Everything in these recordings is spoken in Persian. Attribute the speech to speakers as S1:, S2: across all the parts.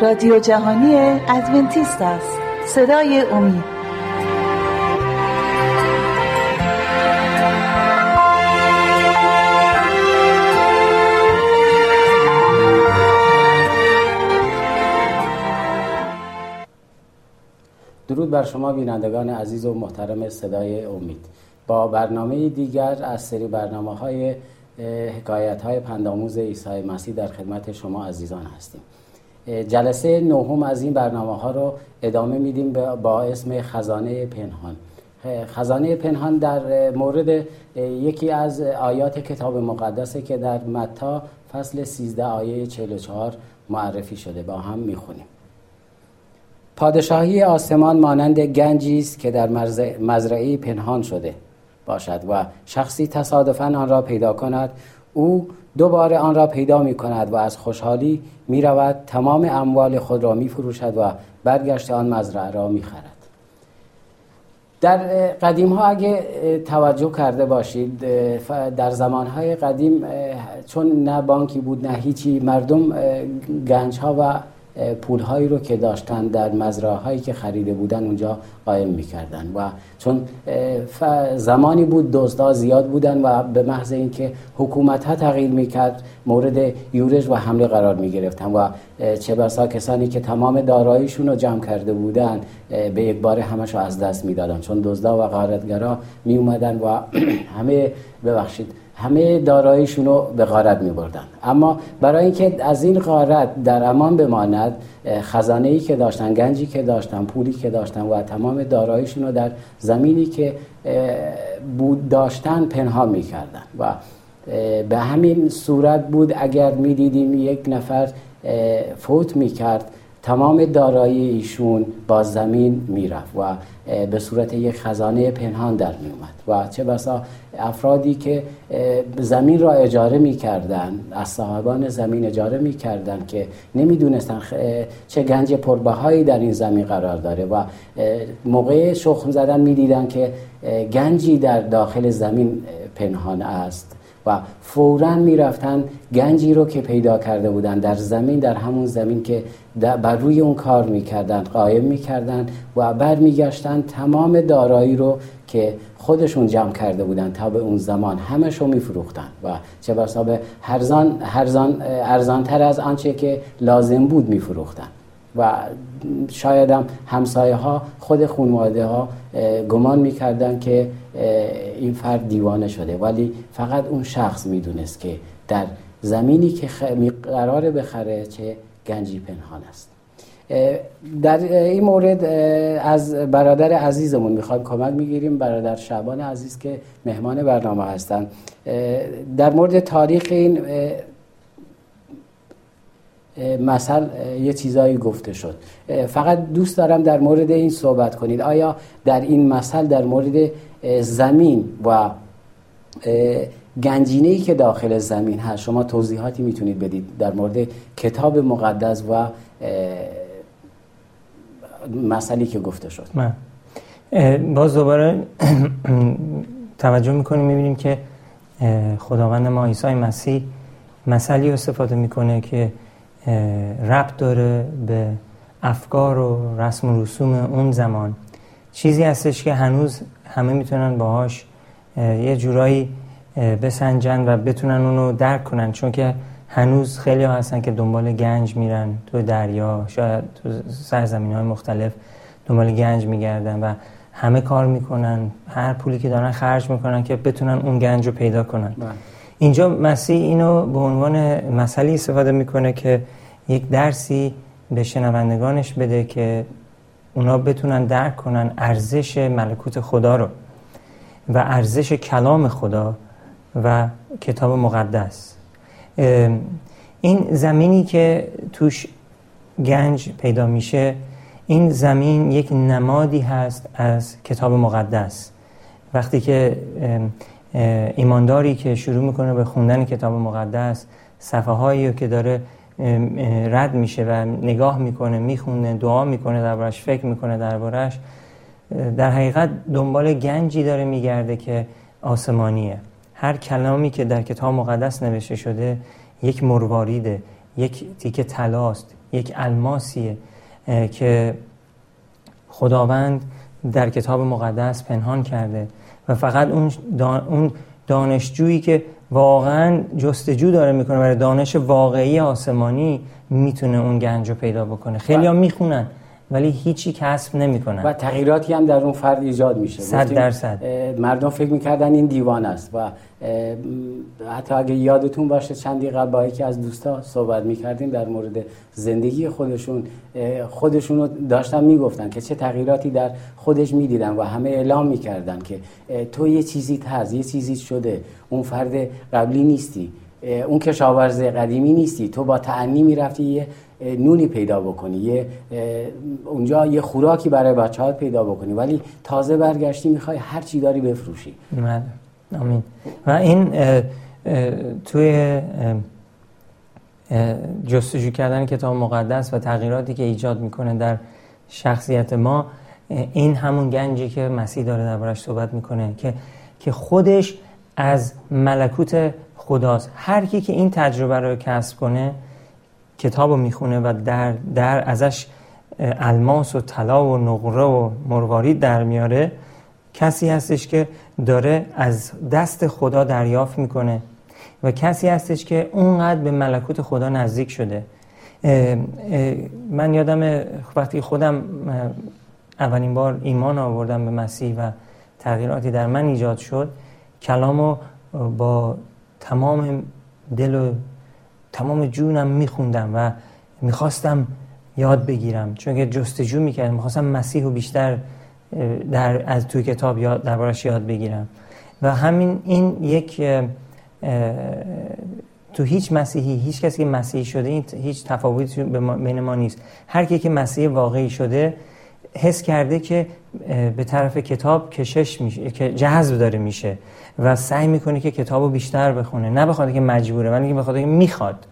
S1: رادیو جهانی ادونتیست است. صدای امید.
S2: درود بر شما بینندگان عزیز و محترم صدای امید. با برنامه دیگر از سری برنامه های حکایت های پنداموز عیسی مسیح در خدمت شما عزیزان هستیم. جلسه نهم از این برنامه ها رو ادامه میدیم با اسم خزانه پنهان. خزانه پنهان در مورد یکی از آیات کتاب مقدسه که در متا فصل 13 آیه 44 معرفی شده. با هم می‌خونیم. پادشاهی آسمان مانند گنجی است که در مزرعه پنهان شده باشد و شخصی تصادفا آن را پیدا کند. او دوباره آن را پیدا می کند و از خوشحالی می رود تمام اموال خود را می فروشد و برگشت آن مزرعه را می خرد. در قدیم ها اگه توجه کرده باشید در زمان های قدیم چون نه بانکی بود نه هیچی مردم گنج ها و پولهایی رو که داشتن در مزرعه هایی که خریده بودن اونجا قایم می‌کردن. و چون زمانی بود دزدها زیاد بودن و به محض اینکه حکومت ها تغییر می‌کرد مورد یورش و حمله قرار می‌گرفتن. و چه بسا کسانی که تمام داراییشون رو جمع کرده بودن به یک بار همش رو از دست می‌دادن. چون دزدا و غارتگرا می اومدن و همه ببخشید همه داراییشون رو به غارت می بردن. اما برای اینکه از این غارت در امان بماند خزانه ای که داشتن گنجی که داشتن پولی که داشتن و تمام داراییشون رو در زمینی که بود داشتن پنهان می‌کردن و به همین صورت بود اگر می‌دیدیم یک نفر فوت می‌کرد تمام دارایی ایشون با زمین می‌رفت و به صورت یک خزانه پنهان در می اومد و چه بسا افرادی که زمین را اجاره می‌کردن از صاحبان زمین اجاره می‌کردن که نمی‌دونستن چه گنج پربهایی در این زمین قرار داره و موقع شخم زدن می‌دیدن که گنجی در داخل زمین پنهان است. و فورا می‌رفتن گنجی رو که پیدا کرده بودن در زمین در همون زمین که بر روی اون کار می‌کردن قایم می‌کردن و برمیگشتن تمام دارایی رو که خودشون جمع کرده بودن تا به اون زمان. همش رو میفروختن و چه بسا به هرزان, هرزان ارزانتر از آنچه که لازم بود میفروختن. و شاید هم همسایه ها خود خانواده ها گمان می‌کردن که این فرد دیوانه شده. ولی فقط اون شخص می‌دونست که در زمینی که قرار بخره چه گنجی پنهان است. در این مورد از برادر عزیزمون می‌خوایم کمک می‌گیریم. برادر شعبان عزیز که مهمان برنامه هستند در مورد تاریخ این مثل یه چیزایی گفته شد. فقط دوست دارم در مورد این صحبت کنید. آیا در این مثل در مورد زمین و گنجینه ای که داخل زمین هست. شما توضیحاتی می‌تونید بدید در مورد کتاب مقدس و مسئله که گفته شد.
S3: من. باز دوباره توجه می‌کنیم می‌بینیم که خداوند ما عیسی مسیح مسئله استفاده می‌کنه که ربط داره به افکار و رسم و رسوم اون زمان. چیزی هستش که هنوز همه می‌تونن باهاش یه جورایی بسنجن و بتونن اونو درک کنن. چون که هنوز خیلی ها هستن که دنبال گنج میرن تو دریا شاید تو سرزمین های مختلف دنبال گنج میگردن و همه کار می‌کنن. هر پولی که دارن خرج می‌کنن که بتونن اون گنج رو پیدا کنن. بله. اینجا مسیح اینو به عنوان مسئله استفاده می‌کنه که یک درسی به شنوندگانش بده که اونا بتونن درک کنن ارزش ملکوت خدا رو و ارزش کلام خدا و کتاب مقدس. این زمینی که توش گنج پیدا میشه این زمین یک نمادی هست از کتاب مقدس. وقتی که ایمانداری که شروع می‌کنه به خوندن کتاب مقدس صفحه هایی که داره رد میشه و نگاه می‌کنه می‌خونه دعا می‌کنه دربارش فکر می‌کنه دربارش در حقیقت دنبال گنجی داره میگرده که آسمانیه. هر کلامی که در کتاب مقدس نوشته شده یک مرواریده یک تیکه تلاست یک الماسیه که خداوند در کتاب مقدس پنهان کرده و فقط اون, اون دانشجویی که واقعا جستجو داره می‌کنه برای دانش واقعی آسمانی می‌تونه اون گنج رو پیدا بکنه. خیلی هم می‌خونن. ولی هیچی کسب نمی‌کنن.
S2: و تغییراتی هم در اون فرد ایجاد میشه.
S3: صد درصد.
S2: مردم فکر می‌کردن این دیوان است و حتی اگه یادتون باشه چندی قبل با یکی از دوستا صحبت می‌کردیم در مورد زندگی خودشون. خودشون رو داشتن می‌گفتن که چه تغییراتی در خودش می‌دیدن و همه اعلام می‌کردن که تو یه چیزی هست یه چیزی شده. اون فرد قبلی نیستی. اون کشاورز قدیمی نیستی. تو با تعنی می‌رفتی یه نونی پیدا بکنی. یه اونجا یه خوراکی برای بچه پیدا بکنی. ولی تازه برگشتی می‌خوای هر چی داری بفروشی.
S3: بله. آمین. و این توی جستجو کردن کتاب مقدس و تغییراتی که ایجاد می‌کنه در شخصیت ما این همون گنجی که مسیح داره دربارش صحبت می‌کنه که که خودش از ملکوت خداست. هر کی که این تجربه رو کسب کنه کتاب رو می‌خونه و در, در ازش الماس و طلا و نقره و مروارید در میاره. کسی هستش که داره از دست خدا دریافت می‌کنه و کسی هستش که اونقدر به ملکوت خدا نزدیک شده. من یادم وقتی خودم اولین بار ایمان آوردم به مسیح و تغییراتی در من ایجاد شد کلامو با تمام دل و تمام جونم میخوندم و می‌خواستم یاد بگیرم. چون که جستجو می‌کردم می‌خواستم مسیح رو بیشتر در از توی کتاب یاد دربارش یاد بگیرم. و همین این یک تو هیچ مسیحی هیچ کسی که مسیحی شده این هیچ تفاوتی بین ما نیست. هر کی که مسیحی واقعی شده حس کرده که به طرف کتاب کشش میشه که جذب داره میشه و سعی می‌کنه که کتابو بیشتر بخونه. نه بخواد که مجبوره ولی که بخواد که می‌خواد.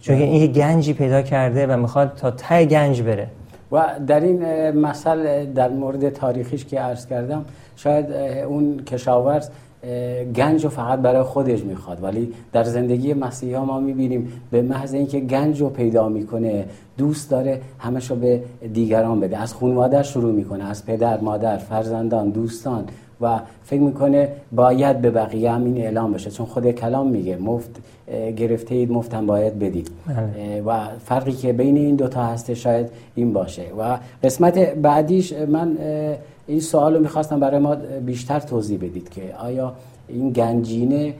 S3: چون این یه گنجی پیدا کرده و می‌خواد تا ته گنج بره.
S2: و در این مثل در مورد تاریخیش که عرض کردم شاید اون کشاورز گنج رو فقط برای خودش می‌خواد. ولی در زندگی مسیحی ها ما می‌بینیم به محض اینکه گنج رو پیدا می‌کنه دوست داره همش رو به دیگران بده. از خانواده شروع می‌کنه از پدر مادر فرزندان دوستان و فکر می‌کنه باید به بقیه هم این اعلام بشه. چون خود کلام میگه مفت گرفته اید مفت هم باید بدید. بله. و فرقی که بین این دوتا هسته شاید این باشه. و قسمت بعدیش من این سوال رو می‌خواستم برای ما بیشتر توضیح بدید که آیا این گنجینه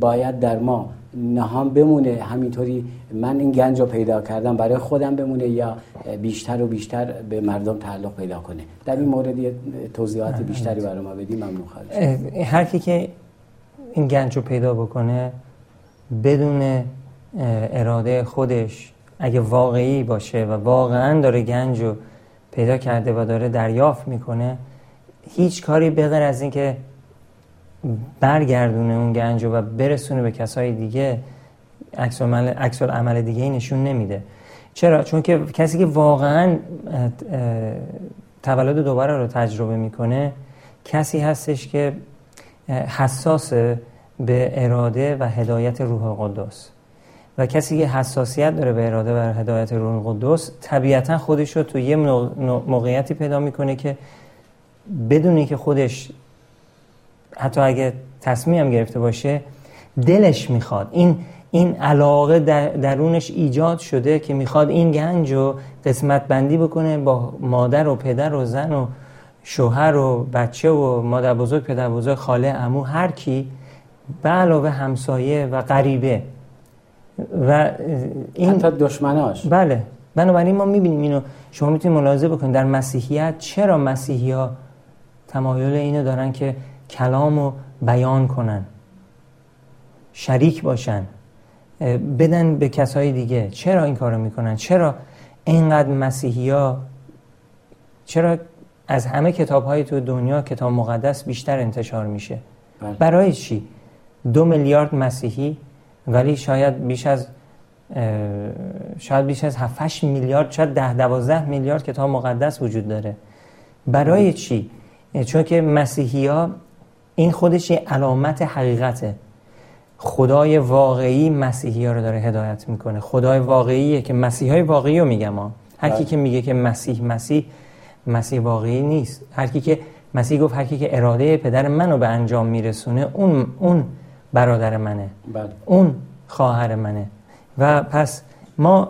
S2: باید در ما نهان بمونه؟ همینطوری من این گنج رو پیدا کردم برای خودم بمونه یا بیشتر و بیشتر به مردم تعلق پیدا کنه؟ در این مورد توضیحات بیشتری برای ما بدیم ممنون خواهد
S3: هر کی که این گنج رو پیدا بکنه بدون اراده خودش اگه واقعی باشه و واقعا داره گنج رو پیدا کرده و داره دریافت می‌کنه هیچ کاری بغیر از اینکه برگردونه اون گنج و برسونه به کسای دیگه عکس عمل, عمل دیگه نشون نمیده. چرا؟ چون که کسی که واقعا تولد دوباره رو تجربه می‌کنه کسی هستش که حساس به اراده و هدایت روح القدس. و کسی که حساسیت داره به اراده و هدایت روح القدس طبیعتا خودش رو تو یه موقعیتی پیدا می‌کنه که بدونی که خودش حتی اگه تصمیم هم گرفته باشه دلش می‌خواد. این این علاقه در درونش ایجاد شده که می‌خواد این گنج رو قسمت بندی بکنه با مادر و پدر و زن و شوهر و بچه و مادر بزرگ پدر بزرگ خاله امو هر کی به علاوه همسایه و غریبه.
S2: و این حتی دشمناش.
S3: بله. بنابراین ما می‌بینیم اینو. شما می‌تونید ملاحظه بکنید. در مسیحیت چرا مسیحی ها تمایل اینو دارن که کلامو بیان کنن؟ شریک باشن. بدن به کسای دیگه. چرا این کارو می‌کنن؟ چرا اینقدر مسیحی ها چرا از همه کتاب های تو دنیا کتاب مقدس بیشتر انتشار میشه؟ بله. برای چی؟ دو میلیارد مسیحی ولی شاید بیش از شاید بیش از 7 میلیارد شاید 10 12 میلیارد کتاب مقدس وجود داره. برای چی؟ چون که مسیحی ها این خودش یه علامت حقیقته. خدای واقعی مسیحی ها رو داره هدایت می‌کنه. خدای واقعیه که مسیح های واقعی رو میگم ها. هر کی بله. که میگه که مسیح مسیح مسیح واقعی نیست. هر کی که مسیح گفت هر کی که اراده پدر منو به انجام میرسونه اون اون برادر منه. بله. اون خواهر منه. و پس ما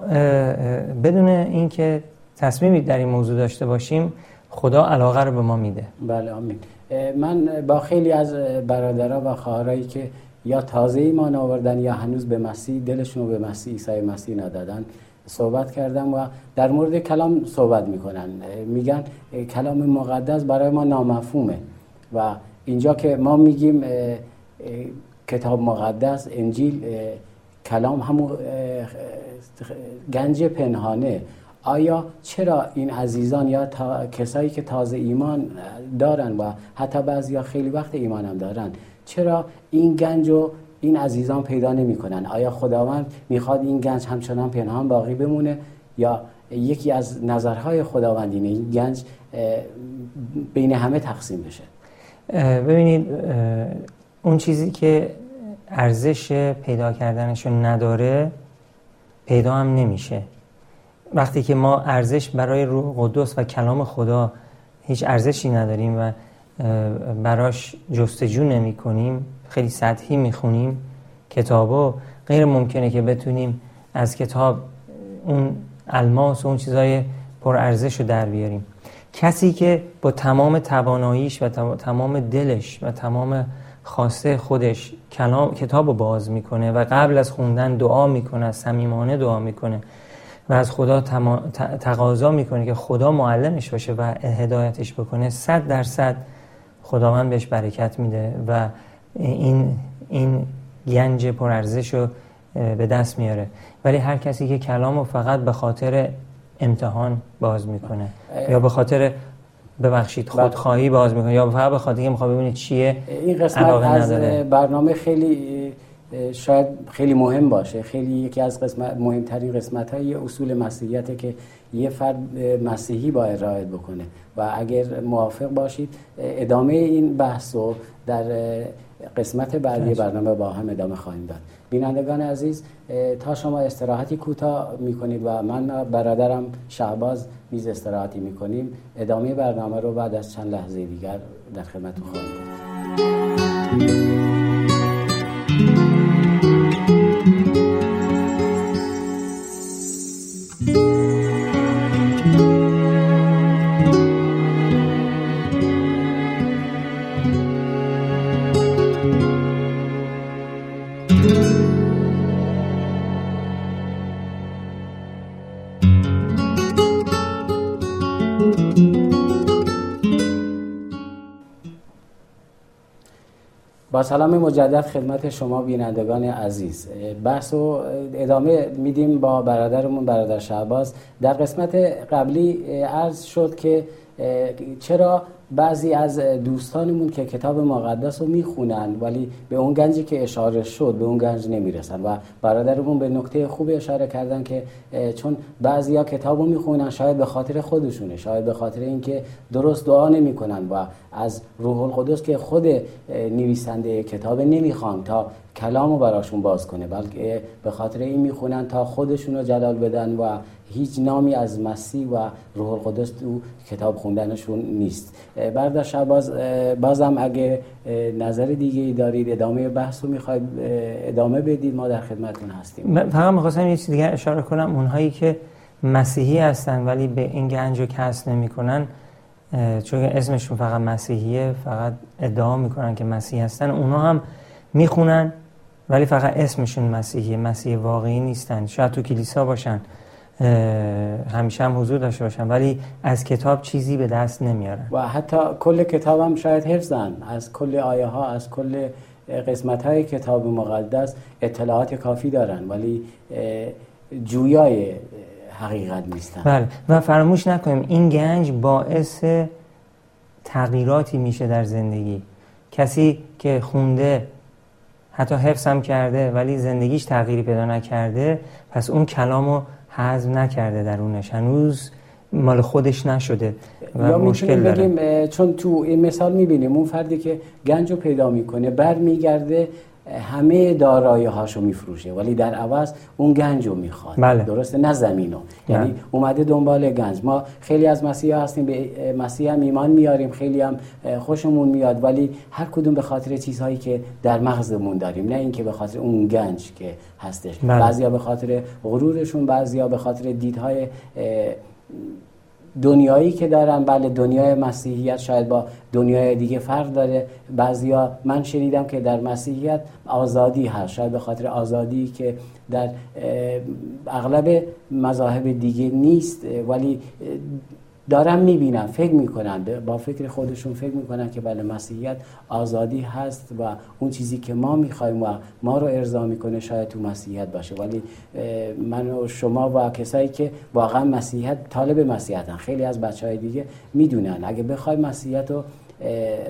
S3: بدون اینکه تصمیمی در این موضوع داشته باشیم خدا علاقه رو به ما میده.
S2: بله آمین. من با خیلی از برادرها و خواهرایی که یا تازه ایمان آوردن یا هنوز به مسیح دلشون رو به مسیح عیسی مسیح ندادن صحبت کردم و در مورد کلام صحبت می‌کنن. میگن کلام مقدس برای ما نامفهومه. و اینجا که ما میگیم کتاب مقدس انجیل کلام همون گنج پنهانه. آیا چرا این عزیزان یا کسایی که تازه ایمان دارن و حتی بعضی خیلی وقت ایمان هم دارن چرا این گنج رو این عزیزان پیدا نمی‌کنن؟ آیا خداوند می‌خواد این گنج همچنان پنهان باقی بمونه یا یکی از نظرهای خداوند این گنج بین همه تقسیم بشه؟
S3: ببینید اون چیزی که ارزش پیدا کردنشو نداره پیدا هم نمیشه. وقتی که ما ارزش برای روح قدس و کلام خدا هیچ ارزشی نداریم و براش جستجو نمی کنیم خیلی سطحی می‌خونیم کتابو غیر ممکنه که بتونیم از کتاب اون الماس و اون چیزای پرارزش رو در بیاریم. کسی که با تمام تواناییش و تمام دلش و تمام خواسته خودش کلام کتاب رو باز می‌کنه و قبل از خوندن دعا می‌کنه صمیمانه دعا می‌کنه و از خدا تقاضا می‌کنه که خدا معلمش باشه و هدایتش بکنه. صد درصد خداوند بهش برکت میده و این این گنج پرارزش رو به دست میاره. ولی هر کسی که کلام رو فقط به خاطر امتحان باز می‌کنه یا به خاطر ببخشید بله. خودخواهی باز می‌کنه یا فقط به خاطر که می‌خواد ببینید چیه
S2: این قسمت از برنامه خیلی شاید خیلی مهم باشه. خیلی یکی از قسمت مهمترین قسمت های اصول مسیحیت که یه فرد مسیحی باید رعایت بکنه. و اگر موافق باشید ادامه این بحث رو در قسمت بعدی برنامه با هم ادامه خواهیم داد. بینندگان عزیز تا شما استراحتی کوتاه می‌کنید و من برادرم شعباز میز استراحتی می‌کنیم ادامه برنامه رو بعد از چند لحظه دیگر در خدمت خواهیم بود. سلام مجدد خدمت شما بینندگان عزیز. بحث و ادامه میدیم با برادرمون برادر شعباز. در قسمت قبلی عرض شد که چرا بعضی از دوستانمون که کتاب مقدس رو می‌خونن ولی به اون گنجی که اشاره شد به اون گنج نمی‌رسن و برادرمون به نکته خوب اشاره کردن که چون بعضی ها کتاب رو می‌خونن شاید به خاطر خودشونه شاید به خاطر اینکه درست دعا نمی‌کنن و از روح القدس که خود نویسنده کتاب نمی‌خوان تا کلام رو براشون باز کنه بلکه به خاطر این می‌خونن تا خودشون رو جلال بدن و هیچ نامی از مسیح و روح القدس تو کتاب خوندنشون نیست. برادر شباز بازم اگه نظر دیگه ای دارید ادامه بحث رو می‌خواید ادامه بدید ما در خدمتتون هستیم.
S3: فقط می‌خواستم یه چیز دیگه اشاره کنم. اونهایی که مسیحی هستن ولی به این گنج رو نمی‌کنن چون اسمشون فقط مسیحیه فقط ادعا می‌کنن که مسیحی هستن. اونا هم می‌خونن. ولی فقط اسمشون مسیحیه مسیح واقعی نیستن. شاید تو کلیسا باشن همیشه هم حضور داشته باشن ولی از کتاب چیزی به دست نمیارن.
S2: و حتی کل کتاب هم شاید حفظن. از کل آیه ها از کل قسمت های کتاب مقدس اطلاعات کافی دارن ولی جویای حقیقت نیستن.
S3: بله. و فراموش نکنیم این گنج باعث تغییراتی میشه در زندگی. کسی که خونده حتی حفظ هم کرده ولی زندگیش تغییری پیدا نکرده. پس اون کلامو حزم نکرده درونش هنوز مال خودش نشده
S2: و یا مشکل بگیم چون تو این مثال می‌بینیم اون فردی که گنج رو پیدا می‌کنه بر میگرده همه دارایی هاشو میفروشه ولی در عوض اون گنج رو می‌خواد
S3: بله.
S2: درسته نه زمینو یعنی
S3: بله.
S2: اومده دنبال گنج ما خیلی از مسیح هستیم به مسیح هم ایمان میاریم خیلی هم خوشمون میاد ولی هر کدوم به خاطر چیزهایی که در مغزمون داریم نه اینکه به خاطر اون گنج که هستش
S3: بله.
S2: بعضیا به خاطر غرورشون بعضیا به خاطر دیدهای دنیایی که دارن بله دنیای مسیحیت شاید با دنیای دیگه فرق داره. بعضیا من شنیدم که در مسیحیت آزادی هست. شاید به خاطر آزادی که در اغلب مذاهب دیگه نیست. ولی دارم می‌بینم فکر می‌کنن با فکر خودشون فکر می‌کنن که بله مسیحیت آزادی هست و اون چیزی که ما می‌خوایم و ما رو ارضا می‌کنه شاید تو مسیحیت باشه. ولی من و شما و کسایی که واقعا مسیحیت طالب مسیحیتن. خیلی از بچه های دیگه می‌دونن. اگه بخوای مسیحیت رو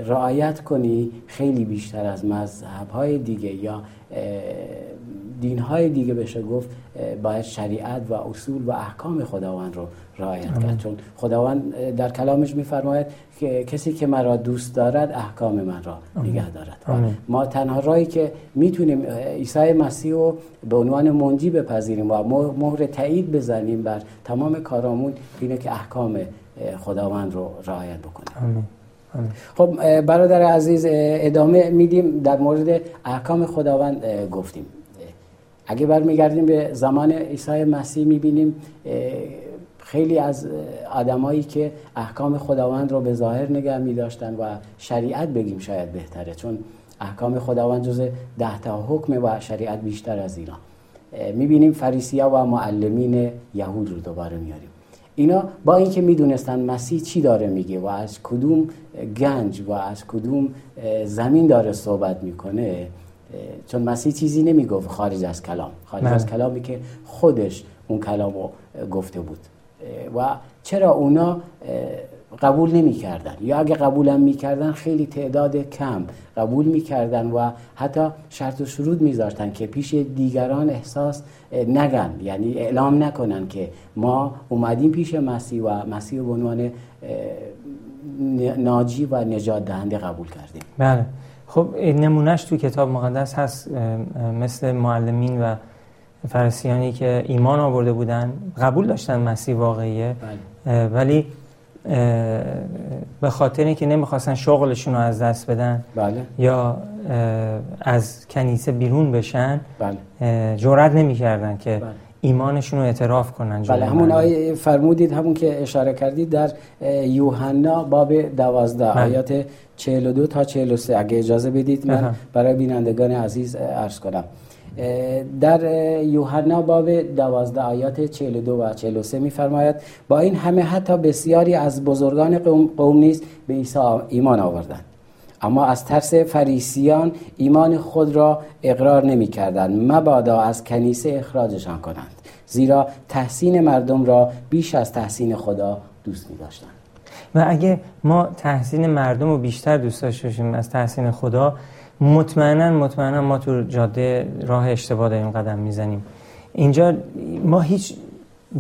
S2: رعایت کنی خیلی بیشتر از مذهب های دیگه یا دین های دیگه بشه گفت باید شریعت و اصول و احکام خداوند رو رعایت کرد. چون خداوند در کلامش میفرماید که کسی که مرا دوست دارد احکام من را نگه دارد. ما تنها رایی که می‌تونیم عیسی مسیح رو به عنوان منجی بپذیریم و مهر تایید بزنیم بر تمام کارامون اینه که احکام خداوند رو رعایت بکنیم. خب برادر عزیز ادامه میدیم. در مورد احکام خداوند گفتیم. اگه برمیگردیم به زمان عیسی مسیح می‌بینیم خیلی از آدمایی که احکام خداوند رو به ظاهر نگه می داشتن و شریعت بگیم شاید بهتره چون احکام خداوند جز ده تا حکم و شریعت بیشتر از اینا. می‌بینیم و معلمین یهود رو دوباره میاریم اینا با اینکه می‌دونستن مسیح چی داره میگه و از کدوم گنج و از کدوم زمین داره صحبت می‌کنه چون مسیح چیزی نمی‌گفت خارج از کلام. خارج از بله. کلامی که خودش اون کلام رو گفته بود. و چرا اونا قبول نمی‌کردن؟ یا اگه قبولم می‌کردن خیلی تعداد کم قبول می‌کردن و حتی شرط و شروط میذاشتن که پیش دیگران احساس نگن. یعنی اعلام نکنن که ما اومدیم پیش مسیح و مسیح به عنوان ناجی و نجات دهنده قبول کردیم.
S3: بله. خب نمونهش تو کتاب مقدس هست مثل معلمین و فرسیانی که ایمان آورده بودن قبول داشتن مسیح واقعیه بله. ولی به خاطر اینکه نمی‌خواستن شغلشون رو از دست بدن
S2: بله.
S3: یا از کنیسه بیرون بشن
S2: بله.
S3: جرأت نمی‌کردن که بله. ایمانشون رو اعتراف کنن
S2: بله همون آیه فرمودید همون که اشاره کردید در یوحنا باب دوازده بله. آیات 42 تا 43 اگه اجازه بدید من برای بینندگان عزیز عرض کنم. در یوحنا باب دوازده آیات 42 و 43 میفرماید با این همه حتی بسیاری از بزرگان قوم, قوم نیز به عیسی ایمان آوردند. اما از ترس فریسیان ایمان خود را اقرار نمی کردن مبادا از کنیسه اخراجشان کنند. زیرا تحسین مردم را بیش از تحسین خدا دوست می داشتن.
S3: و اگه ما تحسین مردم رو بیشتر دوست داشته باشیم از تحسین خدا مطمئنا مطمئنا ما تو جاده راه اشتباه داریم قدم می‌زنیم اینجا ما هیچ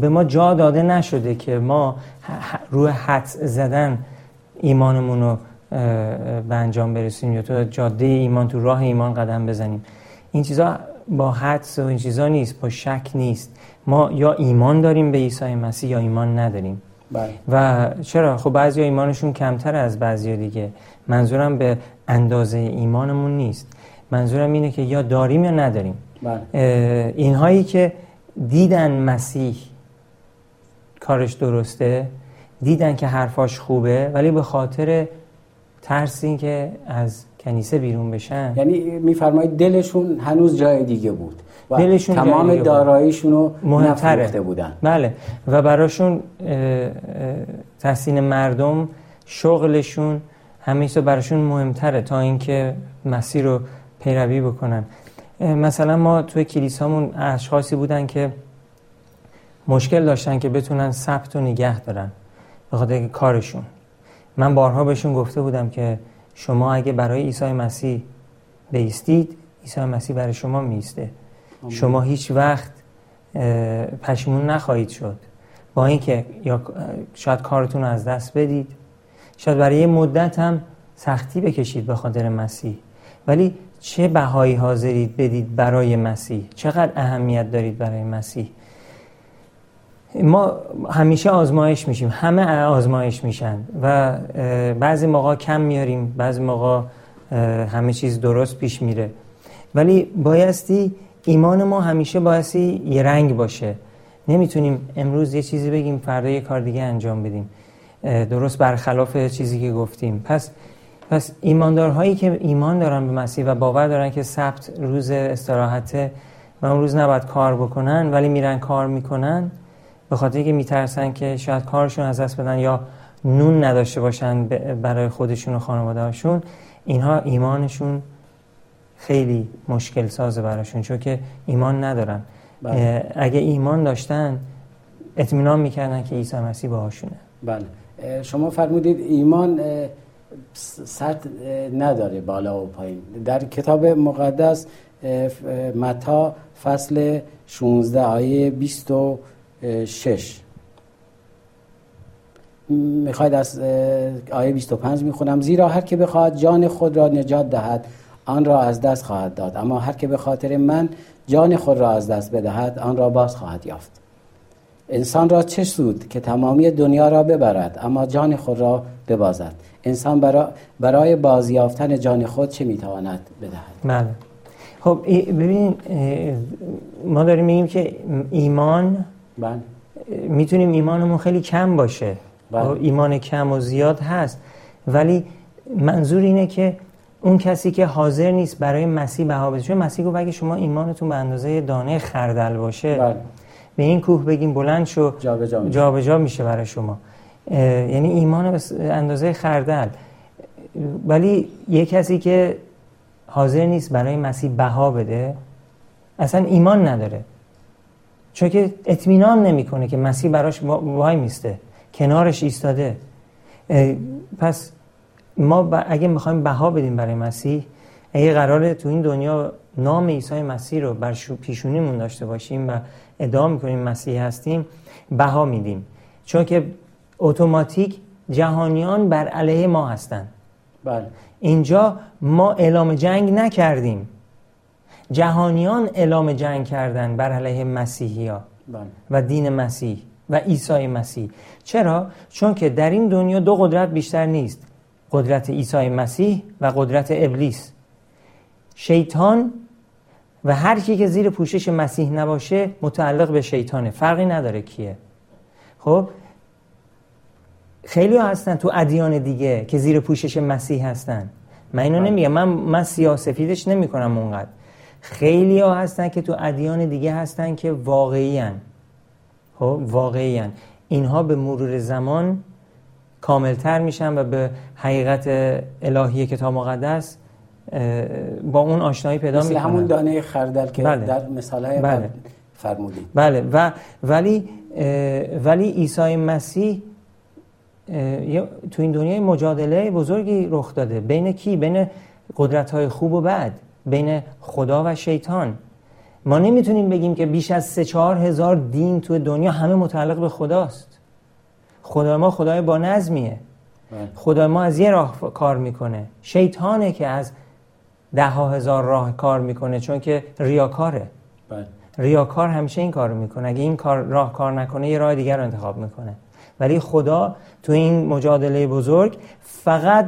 S3: به ما جا داده نشده که ما روی حدس زدن ایمانمون رو به انجام برسیم یا تو جاده ایمان تو راه ایمان قدم بزنیم این چیزا با حدس و این چیزا نیست با شک نیست. ما یا ایمان داریم به عیسی مسیح یا ایمان نداریم.
S2: بله.
S3: و چرا؟ خب بعضی ایمانشون کمتر از بعضی دیگه. منظورم به اندازه ایمانمون نیست. منظورم اینه که یا داریم یا نداریم.
S2: بله.
S3: اینهایی که دیدن مسیح کارش درسته دیدن که حرفاش خوبه ولی به خاطر ترس این که از کنیسه بیرون بشن.
S2: یعنی میفرمایید دلشون هنوز جای دیگه بود
S3: و دلشون
S2: تمام داراییشون رو مهمتره.
S3: بودن. بله. و براشون تحسین مردم شغلشون همیشه براشون مهمتره تا اینکه مسیر رو پیروی بکنن. مثلا ما توی کلیسامون اشخاصی بودن که مشکل داشتن که بتونن ثبت و نگه دارن به خاطر کارشون. من بارها بهشون گفته بودم که شما اگه برای عیسی مسیح بیستید عیسی مسیح برای شما میسته. شما هیچ وقت پشیمون نخواهید شد. با اینکه یا شاید کارتون از دست بدید. شاید برای یه مدت هم سختی بکشید به خاطر مسیح. ولی چه بهایی حاضرید بدید برای مسیح؟ چقدر اهمیت دارید برای مسیح؟ ما همیشه آزمایش میشیم. همه آزمایش میشن و بعضی موقع کم میاریم بعضی موقع همه چیز درست پیش میره. ولی بایستی ایمان ما همیشه بایستی یه رنگ باشه. نمی‌تونیم امروز یه چیزی بگیم فردا یه کار دیگه انجام بدیم. درست برخلاف چیزی که گفتیم. پس پس ایماندارهایی که ایمان دارن به مسیح و باور دارن که سبت روز استراحته و اون روز نباید کار بکنن ولی میرن کار می‌کنن به خاطر که میترسن که شاید کارشون از دست بدن یا نون نداشته باشن برای خودشون و خانوادهشون اینها ایمانشون خیلی مشکل سازه براشون چون که ایمان ندارن. بله. اگه ایمان داشتن اطمینان می‌کردن که عیسی مسیح باهاشونه.
S2: بله. شما فرمودید ایمان سطح نداره بالا و پایین. در کتاب مقدس متا فصل 16 آیه 26 می‌خواید از آیه 25 می‌خونم. زیرا هر که بخواد جان خود را نجات دهد آن را از دست خواهد داد. اما هر که به خاطر من جان خود را از دست بدهد آن را باز خواهد یافت. انسان را چه سود که تمامی دنیا را ببرد اما جان خود را ببازد؟ انسان برای, برای بازیافتن جان خود چه می‌تواند بدهد؟
S3: بله. خب ببین ما داریم میگیم که ایمان بله. می‌تونیم ایمانمون خیلی کم باشه. بله. خب، ایمان کم و زیاد هست. ولی منظور اینه که اون کسی که حاضر نیست برای مسیح بها بده چون مسیح گفت اگه شما ایمانتون به اندازه دانه خردل باشه بله. به این کوه بگیم بلند شو جابجا جا میشه. برای شما. یعنی ایمان به اندازه خردل. ولی یه کسی که حاضر نیست برای مسیح بها بده اصلا ایمان نداره. چون که اطمینان نمی‌کنه که مسیح براش وای میسته کنارش ایستاده. پس ما اگه می‌خوایم بها بدیم برای مسیح اگه قراره تو این دنیا نام عیسی مسیح رو بر پیشونیمون داشته باشیم و ادعا می‌کنیم مسیح هستیم بها میدیم. چون که اتوماتیک جهانیان بر علیه ما هستند بله. اینجا ما اعلام جنگ نکردیم. جهانیان اعلام جنگ کردن بر علیه مسیحی ها بله. و دین مسیح و عیسی مسیح. چرا؟ چون که در این دنیا دو قدرت بیشتر نیست. قدرت عیسی مسیح و قدرت ابلیس. شیطان و هر کی که زیر پوشش مسیح نباشه متعلق به شیطانه. فرقی نداره کیه. خب؟ خیلی ها هستن تو ادیان دیگه که زیر پوشش مسیح هستن. من اینو بله. نمیگم. من من سیاسفیدش نمی کنم اونقدر. خیلی ها هستن که تو ادیان دیگه هستن که واقعی هن. خب واقعی هن. اینها به مرور زمان کاملتر میشن و به حقیقت الهی کتاب مقدس با اون آشنایی پیدا
S2: می‌کنن همون دانه خردل که بله. در مثال بله. فرمودید
S3: بله و ولی ولی عیسی مسیح تو این دنیای مجادله بزرگی رخ داده بین کی بین قدرت های خوب و بد بین خدا و شیطان. ما نمی‌تونیم بگیم که بیش از سه چهار هزار دین تو دنیا همه متعلق به خداست. خدا ما خدای با نظمیه. بله. خدا ما از یه راه کار می‌کنه. شیطانه که از ده ها هزار راه کار می‌کنه چون که ریاکاره. بله. ریاکار همیشه این کار می‌کنه. اگه این کار راه کار نکنه یه راه دیگر رو انتخاب می‌کنه. ولی خدا تو این مجادله بزرگ فقط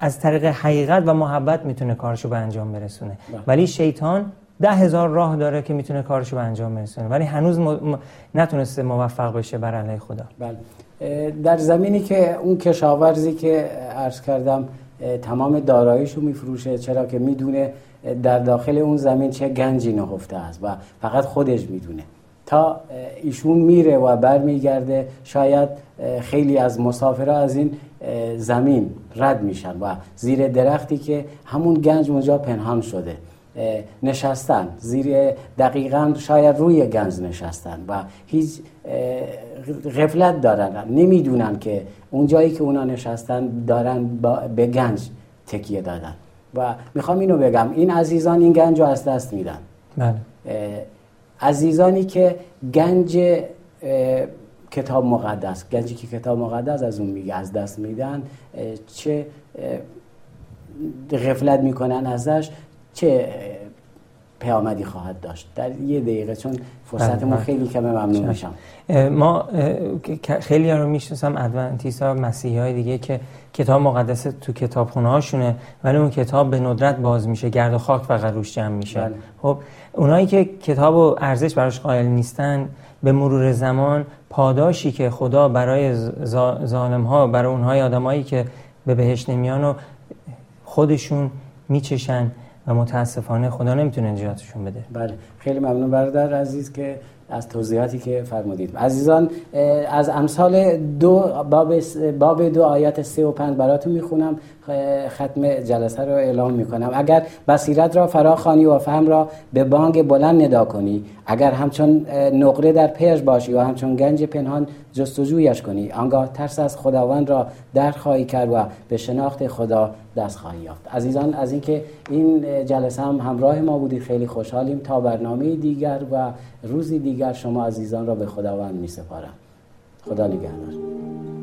S3: از طریق حقیقت و محبت می‌تونه کارشو به انجام برسونه. بله. ولی شیطان ده هزار راه داره که می‌تونه کارشو به انجام برسونه. ولی هنوز م... نتونسته موفق بشه بر علیه خدا.
S2: بله. در زمینی که اون کشاورزی که عرض کردم تمام داراییشو میفروشه چرا که می‌دونه در داخل اون زمین چه گنجی نهفته است و فقط خودش می‌دونه. تا ایشون میره و برمیگرده شاید خیلی از مسافرها از این زمین رد میشن و زیر درختی که همون گنج اونجا پنهان شده. نشستن. زیر دقیقا شاید روی گنج نشستن و هیچ غفلت دارن. نمی‌دونن که اون جایی که اونا نشستن دارن به گنج تکیه دادن. و می‌خوام اینو بگم. این عزیزان این گنج رو از دست میدن. بله. عزیزانی که گنج کتاب مقدس. گنجی که کتاب مقدس از اون میگه از دست میدن چه غفلت می‌کنن ازش چه پیامدی خواهد داشت. در یه دقیقه چون فرصتمون بله، خیلی کمه ممنون میشم.
S3: ما خیلی ها رو می‌شناسم ادوانتیست ها مسیحی های دیگه که کتاب مقدس تو کتابخونه هاشونه ولی اون کتاب به ندرت باز میشه گرد و خاک فقط روش جمع میشه. بله. خب اونایی که کتاب و ارزش براش قائل نیستن به مرور زمان پاداشی که خدا برای ظالم ها برای اونهای آدمایی که به بهش نمیان و خودشون میچشن و متاسفانه خدا نمی‌تونه نجاتشون بده.
S2: بله. خیلی ممنون برادر عزیز که از توضیحاتی که فرمودید. عزیزان از امثال دو باب, باب دو آیات سه و پنج براتون می‌خونم. ختم جلسه رو اعلام می‌کنم. اگر بصیرت را فراخانی و فهم را به بانگ بلند ندا کنی. اگر همچون نقره در پیش باشی و همچون گنج پنهان جستجویش کنی. آنگاه ترس از خداوند را در خواهی کرد و به شناخت خدا دست خواهی یافت. عزیزان از اینکه این جلسه هم همراه ما بودید خیلی خوشحالیم. تا برنامه دیگر و روزی دیگر شما عزیزان را به خداوند می سپارم خدا نگهدار.